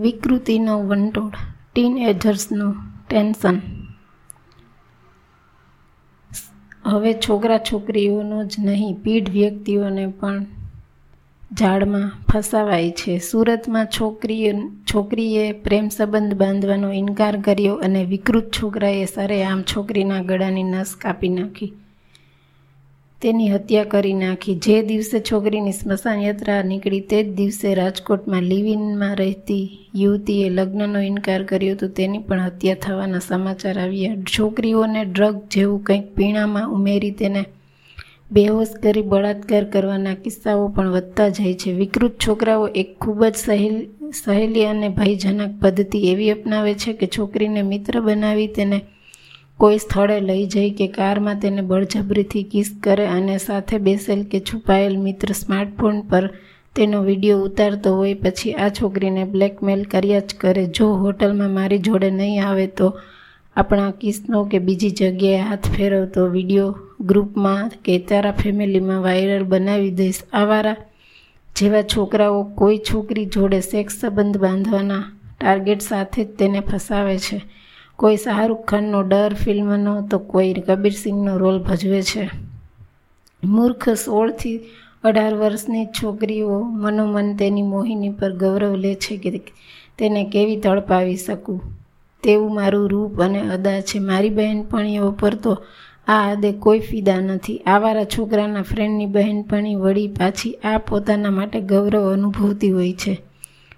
વિકૃતિનો વંટોળ tin એજર્સનું tension હવે છોકરા છોકરીઓનો જ નહીં, પીઢ વ્યક્તિઓને પણ ઝાડમાં ફસાવાય છે. સુરતમાં છોકરી છોકરીએ પ્રેમ સંબંધ બાંધવાનો ઇનકાર કર્યો અને વિકૃત છોકરાએ સરેઆમ છોકરીના ગળાની નસ કાપી નાખી. તેની હત્યા કરી નાખી. જે દિવસે છોકરીની સ્મશાન યાત્રા નીકળી તે જ દિવસે રાજકોટમાં લિવિનમાં રહેતી યુવતીએ લગ્નનો ઇનકાર કર્યો તો તેની પણ હત્યા થવાના સમાચાર આવ્યા. છોકરીઓને ડ્રગ જેવું કંઈક પીણામાં ઉમેરી તેને બેહોશ કરી બળાત્કાર કરવાના કિસ્સાઓ પણ વધતા જાય છે. વિકૃત છોકરાઓ એક ખૂબ જ સહેલ, સહેલી અને ભયજનક પદ્ધતિ એવી અપનાવે છે કે છોકરીને મિત્ર બનાવી તેને કોઈ સ્થળે લઈ જઈ કે કારમાં તેને બળજબરીથી કિસ કરે અને સાથે બેસેલ કે છુપાયેલ મિત્ર સ્માર્ટફોન પર તેનો વીડિયો ઉતારતો હોય પછી આ છોકરીને બ્લેકમેલ કર્યા જ કરે. જો હોટલમાં મારી જોડે નહીં આવે તો આપણા કિસનો કે બીજી જગ્યાએ હાથ ફેરવતો વીડિયો ગ્રુપમાં કે તારા ફેમિલીમાં વાયરલ બનાવી દઈશ. આવારા જેવા છોકરાઓ કોઈ છોકરી જોડે સેક્સ સંબંધ બાંધવાના ટાર્ગેટ સાથે જ તેને ફસાવે છે. કોઈ શાહરૂખ ખાનનો ડર ફિલ્મનો તો કોઈ કબીર સિંહનો રોલ ભજવે છે. મૂર્ખ સોળથી અઢાર વર્ષની છોકરીઓ મનોમન તેની મોહિની પર ગૌરવ લે છે કે તેને કેવી તડપાવી શકું? તેવું મારું રૂપ અને અદા છે. મારી બહેનપણીઓ પર તો આ હદે કોઈ ફિદા નથી. આવારા છોકરાના ફ્રેન્ડની બહેનપણી વળી પાછી આ પોતાના માટે ગૌરવ અનુભવતી હોય છે.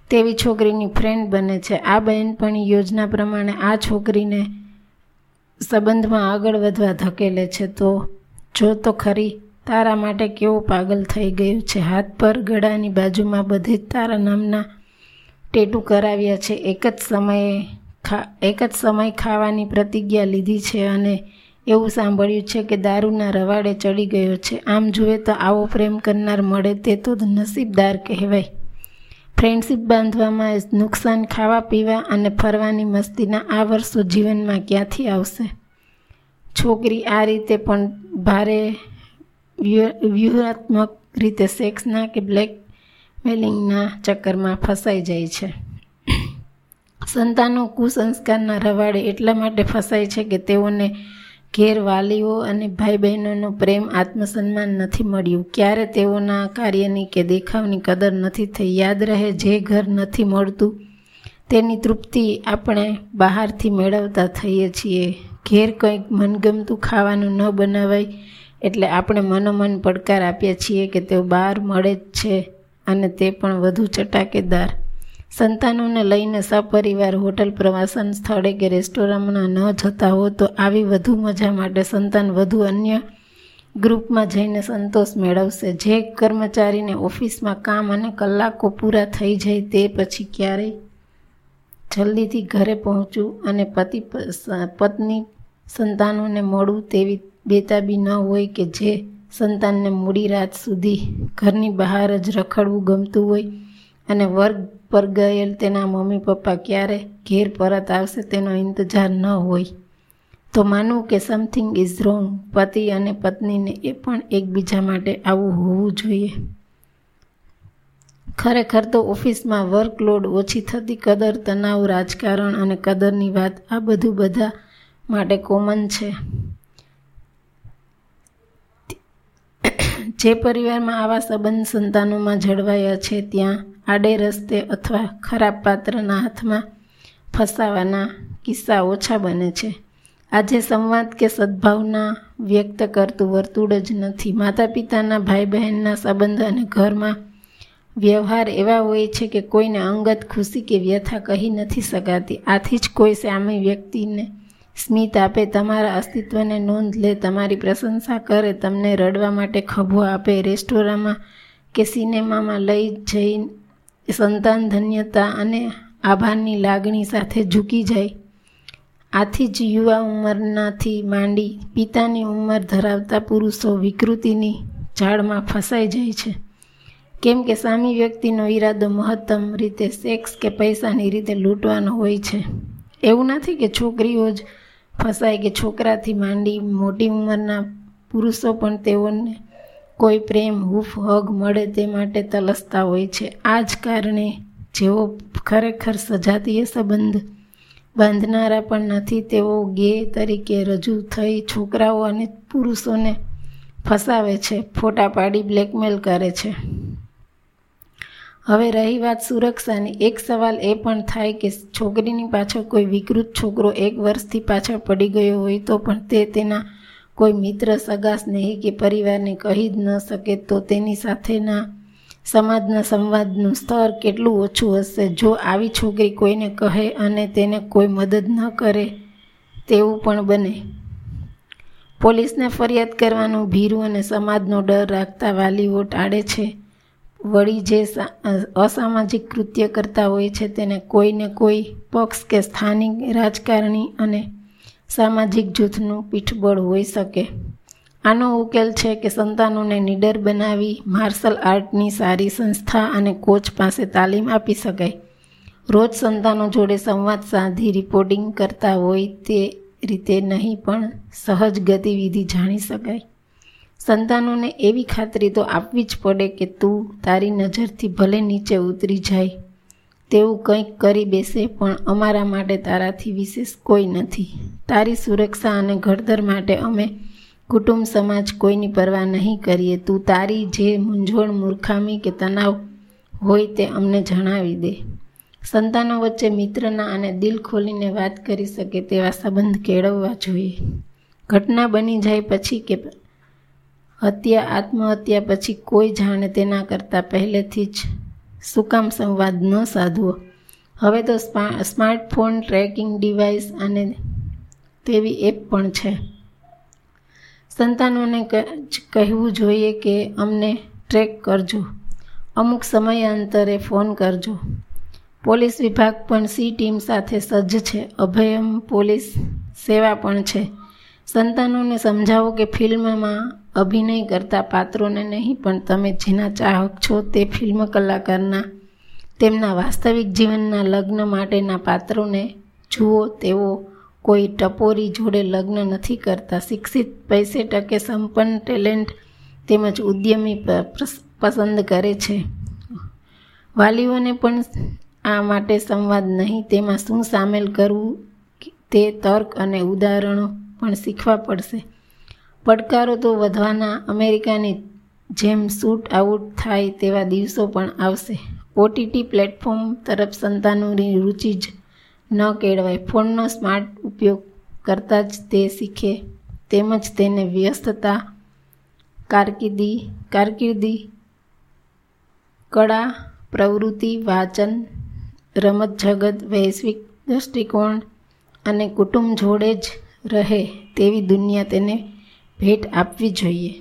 તેવી છોકરીની ફ્રેન્ડ બને છે. આ બહેનપણી યોજના પ્રમાણે આ છોકરીને સંબંધમાં આગળ વધવા ધકેલે છે. તો જો તો ખરી, તારા માટે કેવો પાગલ થઈ ગયું છે? હાથ પર ગળાની બાજુમાં બધે જ તારા નામના ટેટુ કરાવ્યા છે. એક જ સમયે ખા, એક જ સમય ખાવાની પ્રતિજ્ઞા લીધી છે અને એવું સાંભળ્યું છે કે દારૂના રવાડે ચડી ગયો છે. આમ જુએ તો આવો પ્રેમ કરનાર મળે તે તો નસીબદાર કહેવાય. ફ્રેન્ડશીપ બાંધવામાં નુકસાન ખાવા, પીવા અને ફરવાની મસ્તીના આ વર્ષો જીવનમાં ક્યાંથી આવશે? છોકરી આ રીતે પણ ભારે વ્યૂહાત્મક રીતે સેક્સના કે બ્લેક મેલિંગના ચક્કરમાં ફસાઈ જાય છે. સંતાનો કુસંસ્કારના રવાડે એટલા માટે ફસાય છે કે તેઓને ઘેર વાલીઓ અને ભાઈ બહેનોનો પ્રેમ, આત્મસન્માન નથી મળ્યું. ક્યારે તેઓના કાર્યની કે દેખાવની કદર નથી થઈ? યાદ રહે જે ઘર નથી મળતું. તેની તૃપ્તિ આપણે બહારથી મેળવતા થઈએ છીએ. ઘેર કંઈક મનગમતું ખાવાનું ન બનાવાય એટલે આપણે મનોમન પડકાર આપીએ છીએ કે તેઓ બહાર મળે જ છે અને તે પણ વધુ ચટાકેદાર. સંતાનોને લઈને સપરિવાર હોટલ પ્રવાસન સ્થળે કે રેસ્ટોરન્ટમાં ન જતા હો તો આવી વધુ મજા માટે સંતાન વધુ અન્ય ગ્રુપમાં જઈને સંતોષ મેળવશે. જે કર્મચારીને ઓફિસમાં કામ અને કલાકો પૂરા થઈ જાય તે પછી ક્યારેય જલ્દીથી ઘરે પહોંચવું અને પતિ પત્ની સંતાનોને મળવું તેવી બેતાબી ન હોય કે જે સંતાનને મોડી રાત સુધી ઘરની બહાર જ રખડવું ગમતું હોય અને વર્ગ પર ગયેલ તેના મમ્મી પપ્પા ક્યારે ઘેર પરત આવશે તેનો ઇંતજાર ન હોય. તો માનવું કે સમથિંગ ઇઝ રોંગ પતિ અને પત્નીને એ પણ એકબીજા માટે આવું હોવું જોઈએ. ખરેખર તો ઓફિસમાં વર્કલોડ ઓછી થતી કદર, તણાવ, રાજકારણ અને કદરની વાત આ બધું બધા માટે કોમન છે. જે પરિવારમાં આવા સંબંધ સંતાનોમાં જળવાયા છે, ત્યાં આડે રસ્તે અથવા ખરાબ પાત્રના હાથમાં ફસાવાના કિસ્સા ઓછા બને છે. આજે સંવાદ કે સદભાવના વ્યક્ત કરતું વર્તુળ જ નથી. માતા પિતાના ભાઈ બહેનના સંબંધ અને ઘરમાં વ્યવહાર એવા હોય છે કે કોઈને અંગત ખુશી કે વ્યથા કહી નથી શકાતી. આથી જ કોઈ સામે વ્યક્તિને સ્મિત આપે, તમારા અસ્તિત્વને નોંધ લે, તમારી પ્રશંસા કરે, તમને રડવા માટે ખભો આપે, રેસ્ટોરાંમાં કે સિનેમામાં લઈ જઈ સંતાન ધન્યતા અને આભારની લાગણી સાથે ઝૂકી જાય. આથી જ યુવા ઉંમરનાથી માંડી પિતાની ઉંમર ધરાવતા પુરુષો વિકૃતિની ઝાડમાં ફસાઈ જાય છે. કેમ કે સામી વ્યક્તિનો ઈરાદો મહત્તમ રીતે સેક્સ કે પૈસાની રીતે લૂંટવાનો હોય છે. એવું નથી કે છોકરીઓ જ ફસાય કે છોકરાથી માંડી મોટી ઉંમરના પુરુષો પણ તેઓને કોઈ પ્રેમ, હૂફ, હગ મળે તે માટે તલસતા હોય છે. આ જ કારણે જેઓ ખરેખર સજાતીય સંબંધ બાંધનારા પણ નથી, તેઓ ગે તરીકે રજૂ થઈ છોકરાઓ અને પુરુષોને ફસાવે છે, ફોટા પાડી બ્લેકમેલ કરે છે. હવે રહી વાત સુરક્ષાની. એક સવાલ એ પણ થાય કે છોકરીની પાછળ કોઈ વિકૃત છોકરો એક વર્ષથી પાછળ પડી ગયો હોય તો પણ તે તેના કોઈ મિત્ર, સગા સ્નેહી કે પરિવારને કહી જ ન શકે તો તેની સાથેના સમાજના સંવાદનું સ્તર કેટલું ઓછું હશે? જો આવી છોકરી કોઈને કહે અને તેને કોઈ મદદ ન કરે, તેવું પણ બને. પોલીસને ફરિયાદ કરવાનું ભીરું અને સમાજનો ડર રાખતા વાલીઓ ટાળે છે. વળી જે અસામાજિક કૃત્ય કરતા હોય છે તેને કોઈને કોઈ પક્ષ કે સ્થાનિક રાજકારણી અને સામાજિક જૂથનું પીઠબળ હોઈ શકે. આનો ઉકેલ છે કે સંતાનોને નીડર બનાવી માર્શલ આર્ટની સારી સંસ્થા અને કોચ પાસે તાલીમ આપી શકાય. રોજ સંતાનો જોડે સંવાદ સાધી રિપોર્ટિંગ કરતા હોય તે રીતે નહીં પણ સહજ ગતિવિધિ જાણી શકાય. સંતાનોને એવી ખાતરી તો આપવી જ પડે કે તું તારી નજરથી ભલે નીચે ઉતરી જાય, તેવું કંઈક કરી બેસે, પણ અમારા માટે તારાથી વિશેષ કોઈ નથી. તારી સુરક્ષા અને ઘડતર માટે અમે કુટુંબ સમાજ કોઈની પરવા નહીં કરીએ. તું તારી જે મૂંઝવણ, મૂર્ખામી કે તણાવ હોય તે અમને જણાવી દે. સંતાનો વચ્ચે મિત્રના અને દિલ ખોલીને વાત કરી શકે તેવા સંબંધ કેળવવા જોઈએ. ઘટના બની જાય પછી કે હત્યા, આત્મહત્યા પછી કોઈ જાણે તેના કરતાં પહેલેથી જ સુકામ સંવાદ ન સાધવો. હવે તો સ્માર્ટફોન ટ્રેકિંગ ડિવાઇસ અને તેવી એપ પણ છે. સંતાનોને કહેવું જોઈએ કે અમને ટ્રેક કરજો. અમુક સમયાંતરે ફોન કરજો. પોલીસ વિભાગ પણ સી ટીમ સાથે સજ્જ છે. અભયમ પોલીસ સેવા પણ છે. સંતાનોને સમજાવો કે ફિલ્મમાં અભિનય કરતા પાત્રોને નહીં, પણ તમે જેના ચાહક છો તે ફિલ્મ કલાકારના, તેમના વાસ્તવિક જીવનના લગ્ન માટેના પાત્રોને જુઓ, તેઓ કોઈ ટપોરી જોડે લગ્ન નથી કરતા. શિક્ષિત પૈસે ટકે સંપન્ન ટેલેન્ટ તેમજ ઉદ્યમી પસંદ કરે છે. વાલીઓને પણ આ માટે સંવાદ નહીં, તેમાં શું સામેલ કરવું, તે તર્ક અને ઉદાહરણો પણ શીખવા પડશે. પડકારો તો વધવાના અમેરિકાની જેમ શૂટ આઉટ થાય તેવા દિવસો પણ આવશે. ઓટીટી પ્લેટફોર્મ તરફ સંતાનોની રુચિ જ ન કેળવાય. ફોનનો સ્માર્ટ ઉપયોગ કરતાં જ તે શીખે. તેમજ તેને વ્યસ્તતા, કારકિર્દી કારકિર્દી, કળા, પ્રવૃત્તિ, વાચન, રમત જગત, વૈશ્વિક દૃષ્ટિકોણ અને કુટુંબ જોડે જ રહે તેવી દુનિયા તેને ભેટ આપવી જોઈએ.